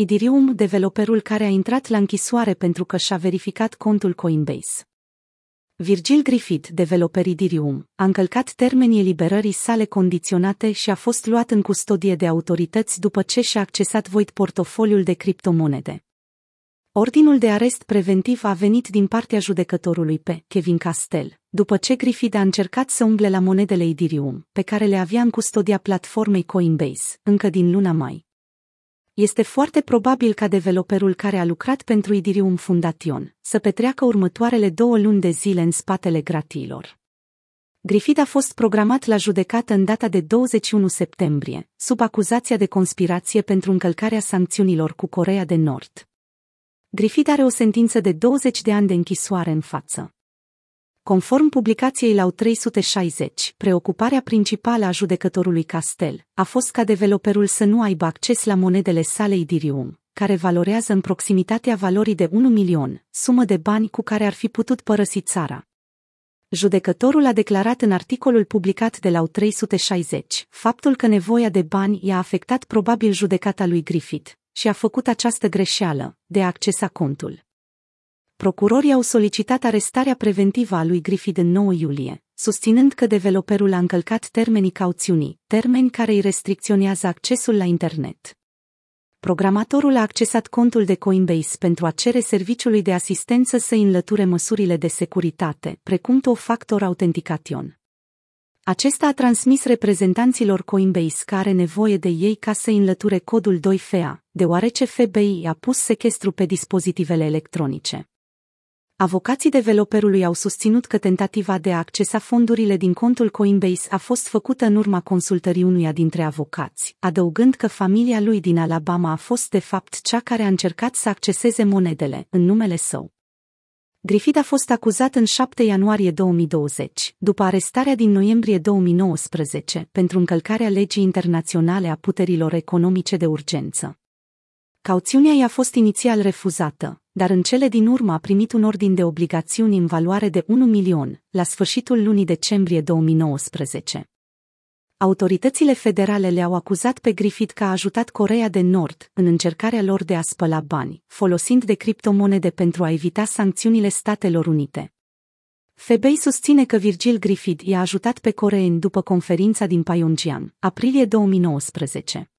Idirium, developerul care a intrat la închisoare pentru că și-a verificat contul Coinbase. Virgil Griffith, developer Idirium, a încălcat termenii eliberării sale condiționate și a fost luat în custodie de autorități după ce și-a accesat voit portofoliul de criptomonede. Ordinul de arest preventiv a venit din partea judecătorului pe Kevin Castell, după ce Griffith a încercat să umble la monedele Idirium, pe care le avea în custodia platformei Coinbase, încă din luna mai este foarte probabil ca developerul care a lucrat pentru Idirium Foundation să petreacă următoarele două luni de zile în spatele gratiilor. Griffith a fost programat la judecată în data de 21 septembrie, sub acuzația de conspirație pentru încălcarea sancțiunilor cu Corea de Nord. Griffith are o sentință de 20 de ani de închisoare în față. Conform publicației la 360, preocuparea principală a judecătorului Castel a fost ca developerul să nu aibă acces la monedele sale Idirium, care valorează în proximitatea valorii de 1 milion, sumă de bani cu care ar fi putut părăsi țara. Judecătorul a declarat în articolul publicat de la 360 faptul că nevoia de bani i-a afectat probabil judecata lui Griffith și a făcut această greșeală de a accesa contul procurorii au solicitat arestarea preventivă a lui Griffith în 9 iulie, susținând că developerul a încălcat termenii cauțiunii, termeni care îi restricționează accesul la internet. Programatorul a accesat contul de Coinbase pentru a cere serviciului de asistență să înlăture măsurile de securitate, precum o factor authentication. Acesta a transmis reprezentanților Coinbase că are nevoie de ei ca să înlăture codul 2FA, deoarece FBI a pus sechestru pe dispozitivele electronice. Avocații developerului au susținut că tentativa de a accesa fondurile din contul Coinbase a fost făcută în urma consultării unuia dintre avocați, adăugând că familia lui din Alabama a fost de fapt cea care a încercat să acceseze monedele în numele său. Griffith a fost acuzat în 7 ianuarie 2020, după arestarea din noiembrie 2019, pentru încălcarea legii internaționale a puterilor economice de urgență. Cauțiunea i-a fost inițial refuzată, dar în cele din urmă a primit un ordin de obligațiuni în valoare de 1 milion, la sfârșitul lunii decembrie 2019. Autoritățile federale le-au acuzat pe Griffith că a ajutat Corea de Nord în încercarea lor de a spăla bani, folosind de criptomonede pentru a evita sancțiunile Statelor Unite. FBI susține că Virgil Griffith i-a ajutat pe coreeni după conferința din Pyongyang, aprilie 2019.